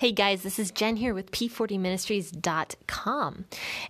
Hey guys, this is Jen here with P40ministries.com.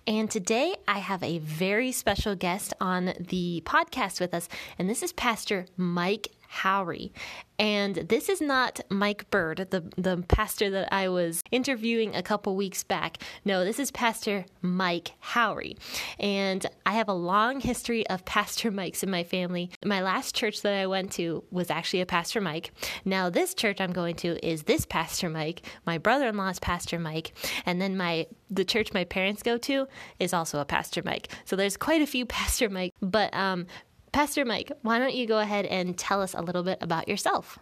And today I have a very special guest on the podcast with us, and this is Pastor Mike Howry. And this is not Mike Bird, the, the pastor that I was interviewing a couple weeks back. No, this is Pastor Mike Howry. And I have a long history of Pastor Mikes in my family. My last church that I went to was actually a Pastor Mike. Now, this church I'm going to is this Pastor Mike. My brother in law is Pastor Mike. And then my the church my parents go to is also a Pastor Mike. So there's quite a few Pastor Mike. But um, Pastor Mike, why don't you go ahead and tell us a little bit about yourself?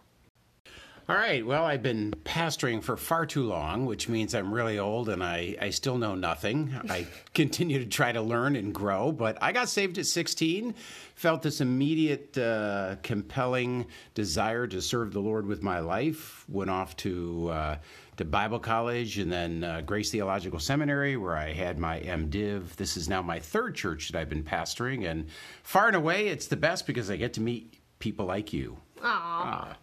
All right. Well, I've been pastoring for far too long, which means I'm really old and I, I still know nothing. I continue to try to learn and grow, but I got saved at 16, felt this immediate, uh, compelling desire to serve the Lord with my life, went off to. Uh, to Bible college and then uh, Grace Theological Seminary, where I had my MDiv. This is now my third church that I've been pastoring, and far and away, it's the best because I get to meet people like you. Aww.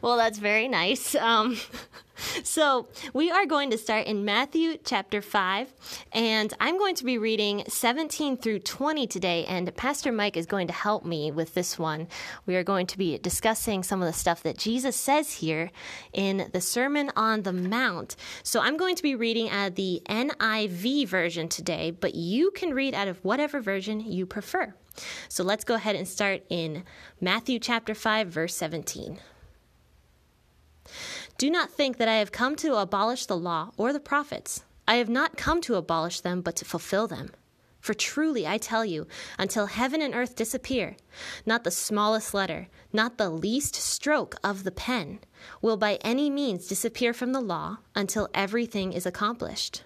Well, that's very nice. Um, so, we are going to start in Matthew chapter 5, and I'm going to be reading 17 through 20 today, and Pastor Mike is going to help me with this one. We are going to be discussing some of the stuff that Jesus says here in the Sermon on the Mount. So, I'm going to be reading out of the NIV version today, but you can read out of whatever version you prefer. So let's go ahead and start in Matthew chapter 5, verse 17. Do not think that I have come to abolish the law or the prophets. I have not come to abolish them, but to fulfill them. For truly I tell you, until heaven and earth disappear, not the smallest letter, not the least stroke of the pen, will by any means disappear from the law until everything is accomplished.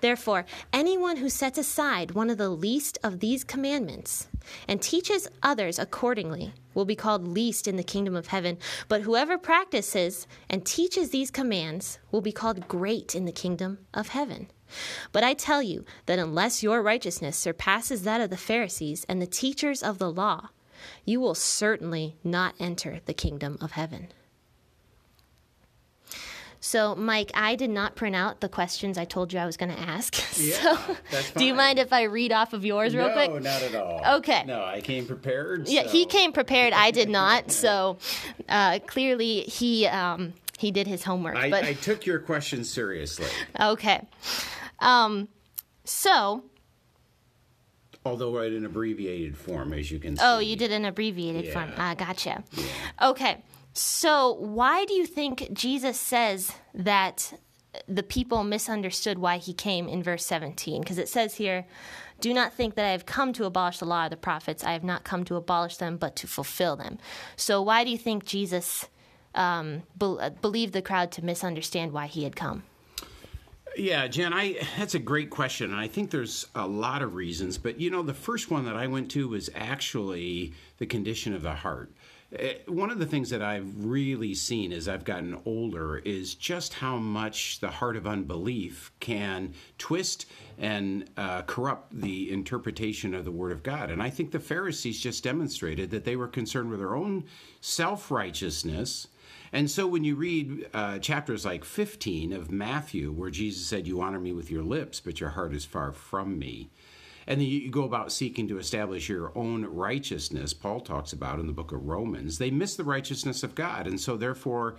Therefore, anyone who sets aside one of the least of these commandments and teaches others accordingly will be called least in the kingdom of heaven. But whoever practices and teaches these commands will be called great in the kingdom of heaven. But I tell you that unless your righteousness surpasses that of the Pharisees and the teachers of the law, you will certainly not enter the kingdom of heaven. So, Mike, I did not print out the questions I told you I was going to ask. Yeah, so, do you mind if I read off of yours real no, quick? No, not at all. Okay. No, I came prepared. Yeah, so. he came prepared. I did not. So, uh, clearly, he um, he did his homework. I, but I took your question seriously. okay. Um, so, Although right in an abbreviated form, as you can see. oh, you did an abbreviated Yeah. form. Ah, gotcha. Okay. So, why do you think Jesus says that the people misunderstood why he came in verse 17? Because it says here, Do not think that I have come to abolish the law of the prophets. I have not come to abolish them, but to fulfill them. So, why do you think Jesus um, be- believed the crowd to misunderstand why he had come? Yeah, Jen, I that's a great question, and I think there's a lot of reasons. But you know, the first one that I went to was actually the condition of the heart. Eh, One of the things that I've really seen as I've gotten older is just how much the heart of unbelief can twist and uh, corrupt the interpretation of the Word of God. And I think the Pharisees just demonstrated that they were concerned with their own self righteousness. And so when you read uh, chapters like 15 of Matthew, where Jesus said, You honor me with your lips, but your heart is far from me. And then you go about seeking to establish your own righteousness, Paul talks about in the book of Romans. They miss the righteousness of God. And so, therefore,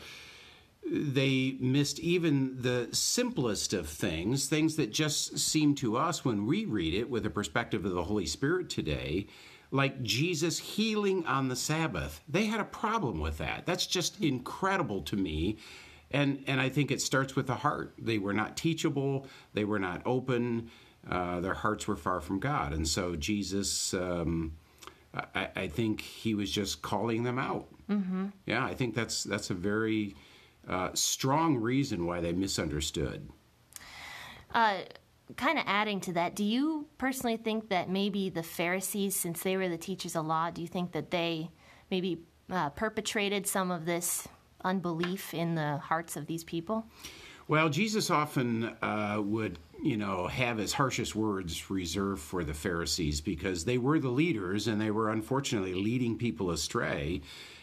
they missed even the simplest of things, things that just seem to us when we read it with the perspective of the Holy Spirit today, like Jesus healing on the Sabbath. They had a problem with that. That's just incredible to me. And, and I think it starts with the heart. They were not teachable, they were not open, uh, their hearts were far from God. And so Jesus, um, I, I think he was just calling them out. Mm-hmm. Yeah, I think that's, that's a very uh, strong reason why they misunderstood. Uh, kind of adding to that, do you personally think that maybe the Pharisees, since they were the teachers of law, do you think that they maybe uh, perpetrated some of this unbelief in the hearts of these people? Well, Jesus often uh, would, you know, have his harshest words reserved for the Pharisees because they were the leaders and they were unfortunately leading people astray.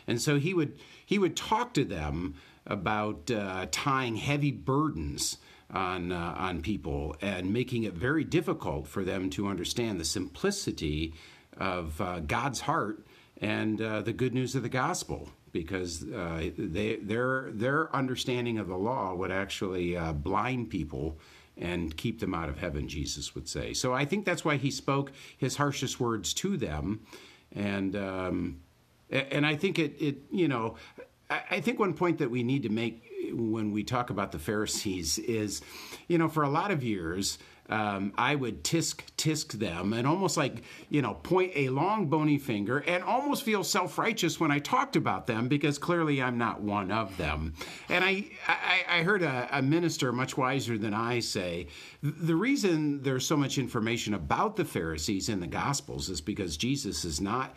And so he would he would talk to them about uh, tying heavy burdens on uh, on people and making it very difficult for them to understand the simplicity of uh, God's heart and uh, the good news of the gospel because uh, they, their their understanding of the law would actually uh, blind people and keep them out of heaven. Jesus would say. So I think that's why he spoke his harshest words to them, and um, and I think it it you know I think one point that we need to make when we talk about the Pharisees is, you know, for a lot of years, um, I would tisk tisk them and almost like you know point a long bony finger and almost feel self righteous when I talked about them because clearly I'm not one of them. And I I, I heard a, a, minister much wiser than I say the reason there's so much information about the Pharisees in the Gospels is because Jesus is not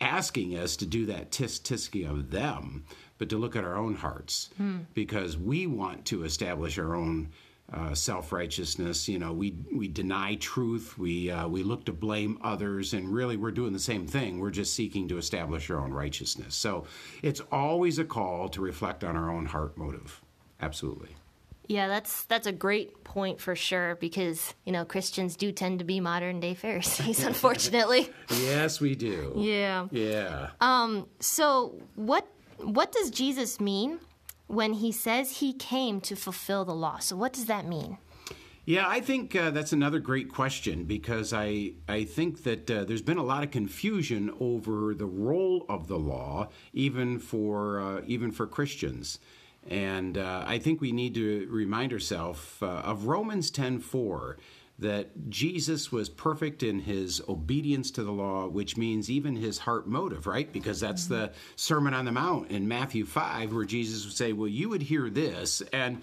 asking us to do that tisk tisking of them but to look at our own hearts hmm. because we want to establish our own uh, self righteousness. You know, we we deny truth. We uh, we look to blame others, and really we're doing the same thing. We're just seeking to establish our own righteousness. So it's always a call to reflect on our own heart motive. Absolutely. Yeah, that's that's a great point for sure because you know Christians do tend to be modern day Pharisees, unfortunately. yes, we do. Yeah. Yeah. Um. So what what does Jesus mean when he says he came to fulfill the law? So, what does that mean? Yeah, I think uh, that's another great question because I I think that uh, there's been a lot of confusion over the role of the law, even for uh, even for Christians, and uh, I think we need to remind ourselves uh, of Romans ten four that Jesus was perfect in his obedience to the law, which means even his heart motive, right? Because that's mm-hmm. the Sermon on the Mount in Matthew 5, where Jesus would say, Well, you would hear this. And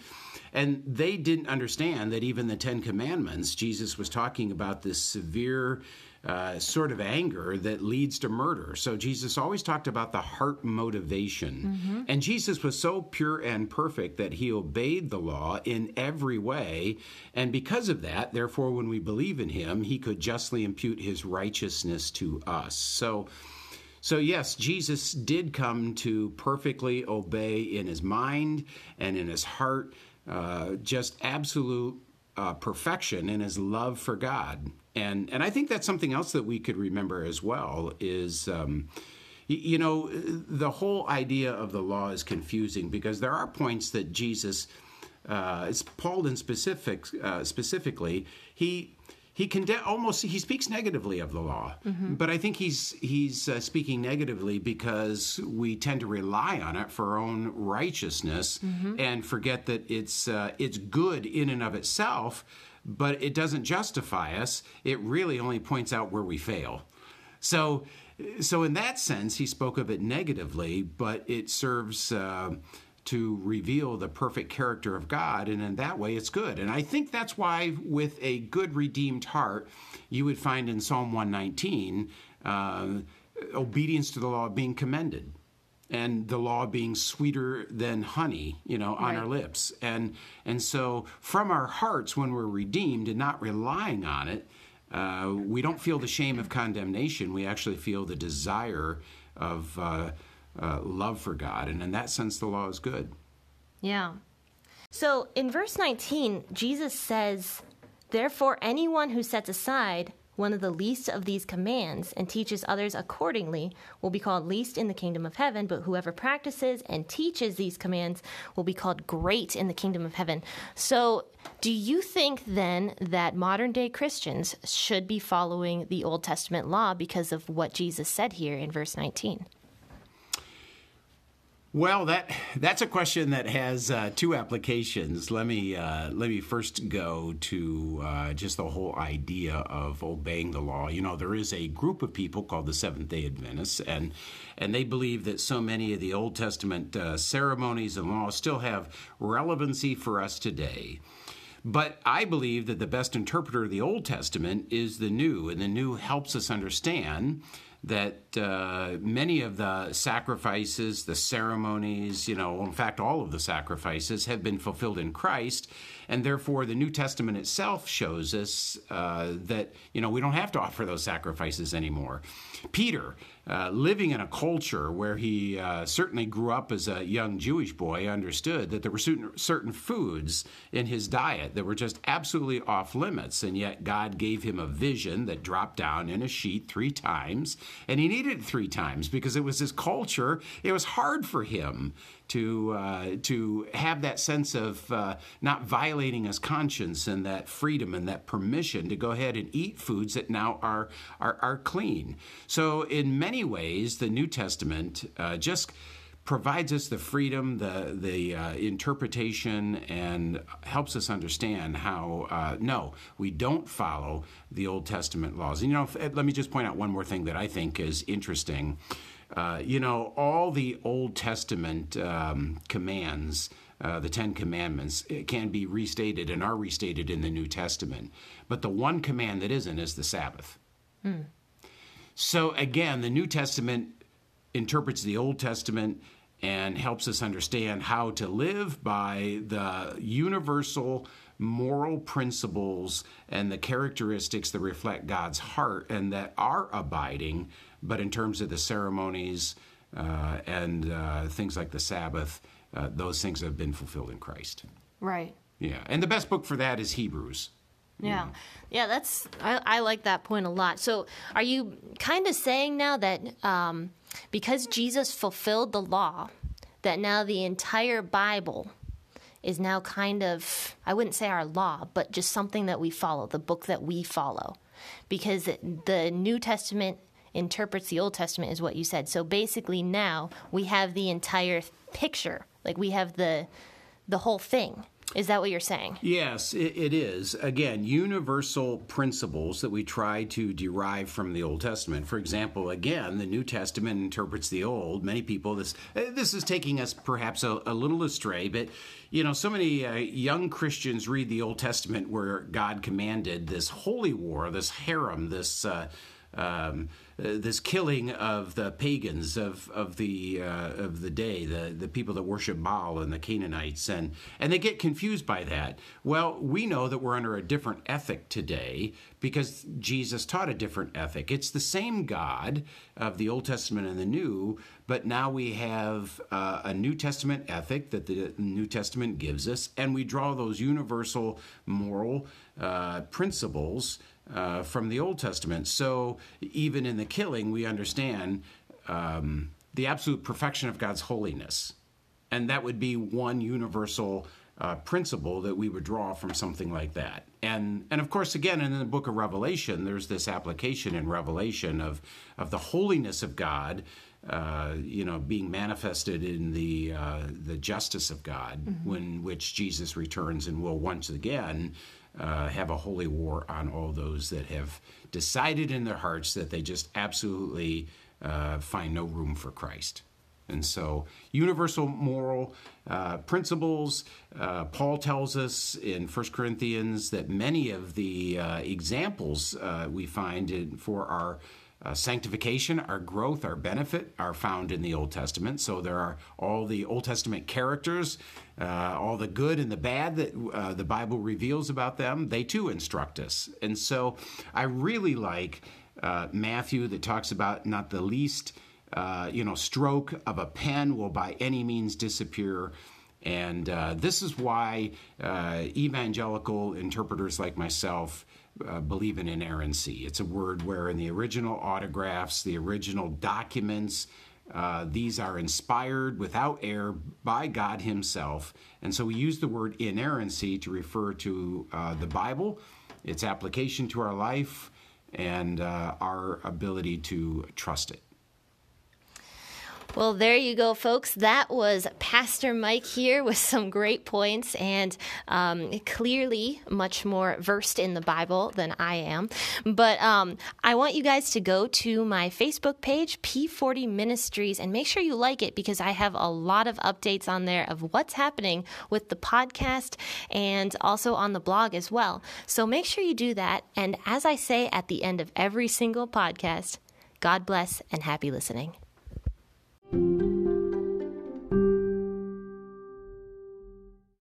and they didn't understand that even the Ten Commandments, Jesus was talking about this severe uh, sort of anger that leads to murder. So Jesus always talked about the heart motivation. Mm-hmm. And Jesus was so pure and perfect that he obeyed the law in every way. And because of that, therefore, when we believe in him, he could justly impute his righteousness to us. So, so, yes, Jesus did come to perfectly obey in his mind and in his heart, uh, just absolute uh, perfection in his love for God and and I think that's something else that we could remember as well is. Um, you know, the whole idea of the law is confusing because there are points that Jesus, uh, Paul in specific, uh, specifically, he he conde- almost he speaks negatively of the law, mm-hmm. but I think he's he's uh, speaking negatively because we tend to rely on it for our own righteousness mm-hmm. and forget that it's uh, it's good in and of itself but it doesn't justify us. It really only points out where we fail. So, so in that sense, he spoke of it negatively, but it serves uh, to reveal the perfect character of God, and in that way, it's good. And I think that's why, with a good redeemed heart, you would find in Psalm 119 uh, obedience to the law being commended and the law being sweeter than honey, you know, on right. our lips. And and so from our hearts when we're redeemed and not relying on it, uh, we don't feel the shame of condemnation. We actually feel the desire of uh, uh, love for God, and in that sense, the law is good. Yeah. So in verse 19, Jesus says, "Therefore, anyone who sets aside one of the least of these commands and teaches others accordingly will be called least in the kingdom of heaven, but whoever practices and teaches these commands will be called great in the kingdom of heaven. So, do you think then that modern day Christians should be following the Old Testament law because of what Jesus said here in verse 19? Well, that that's a question that has uh, two applications. Let me uh, let me first go to uh, just the whole idea of obeying the law. You know, there is a group of people called the Seventh Day Adventists, and and they believe that so many of the Old Testament uh, ceremonies and laws still have relevancy for us today. But I believe that the best interpreter of the Old Testament is the New, and the New helps us understand that uh, many of the sacrifices, the ceremonies, you know, in fact, all of the sacrifices have been fulfilled in Christ. And therefore, the New Testament itself shows us uh, that, you know, we don't have to offer those sacrifices anymore. Peter, uh, living in a culture where he uh, certainly grew up as a young Jewish boy, understood that there were certain, certain foods in his diet that were just absolutely off limits. And yet, God gave him a vision that dropped down in a sheet three times. And he needed it three times because it was his culture. It was hard for him to uh, to have that sense of uh, not violating his conscience and that freedom and that permission to go ahead and eat foods that now are are, are clean. So in many ways, the New Testament uh, just provides us the freedom, the the uh, interpretation, and helps us understand how uh, no, we don't follow the Old Testament laws. And you know, let me just point out one more thing that I think is interesting. Uh, you know, all the Old Testament um, commands, uh, the Ten Commandments, can be restated and are restated in the New Testament. But the one command that isn't is the Sabbath. Mm. So again, the New Testament interprets the Old Testament and helps us understand how to live by the universal moral principles and the characteristics that reflect God's heart and that are abiding but in terms of the ceremonies uh, and uh, things like the Sabbath, uh, those things have been fulfilled in Christ. Right. Yeah, and the best book for that is Hebrews. Yeah, yeah, that's I, I, like that point a lot. So, are you kind of saying now that um, because Jesus fulfilled the law, that now the entire Bible is now kind of I wouldn't say our law, but just something that we follow, the book that we follow, because the New Testament interprets the Old Testament, is what you said. So basically, now we have the entire picture. Like we have the the whole thing. Is that what you're saying? Yes, it, it is. Again, universal principles that we try to derive from the Old Testament. For example, again, the New Testament interprets the Old. Many people, this this is taking us perhaps a, a little astray, but you know, so many uh, young Christians read the Old Testament where God commanded this holy war, this herem, this. Uh, um, this killing of the pagans of of the uh, of the day, the the people that worship Baal and the Canaanites, and and they get confused by that. Well, we know that we're under a different ethic today because Jesus taught a different ethic. It's the same God of the Old Testament and the New, but now we have uh, a New Testament ethic that the New Testament gives us, and we draw those universal moral uh, principles uh, from the Old Testament. So even in the killing, we understand um, the absolute perfection of God's holiness. And that would be one universal uh, principle that we would draw from something like that. And and of course, again, in the book of Revelation, there's this application in Revelation of of the holiness of God, uh, you know, being manifested in the uh, the justice of God, mm-hmm. when which Jesus returns and will once again uh, have a holy war on all those that have decided in their hearts that they just absolutely uh, find no room for Christ. And so, universal moral uh, principles. Uh, Paul tells us in 1 Corinthians that many of the uh, examples uh, we find in, for our uh, sanctification, our growth, our benefit are found in the Old Testament. So there are all the Old Testament characters, uh, all the good and the bad that uh, the Bible reveals about them, they too instruct us. And so I really like uh, Matthew that talks about not the least. Uh, you know, stroke of a pen will by any means disappear. And uh, this is why evangelical interpreters like myself uh, believe in inerrancy. It's a word where in the original autographs, the original documents, uh, these are inspired without error by God Himself. And so we use the word inerrancy to refer to uh, the Bible, its application to our life, and uh, our ability to trust it. Well, there you go, folks. That was Pastor Mike here with some great points and um, clearly much more versed in the Bible than I am. But um, I want you guys to go to my Facebook page, P40 Ministries, and make sure you like it because I have a lot of updates on there of what's happening with the podcast and also on the blog as well. So make sure you do that. And as I say at the end of every single podcast, God bless and happy listening thank you.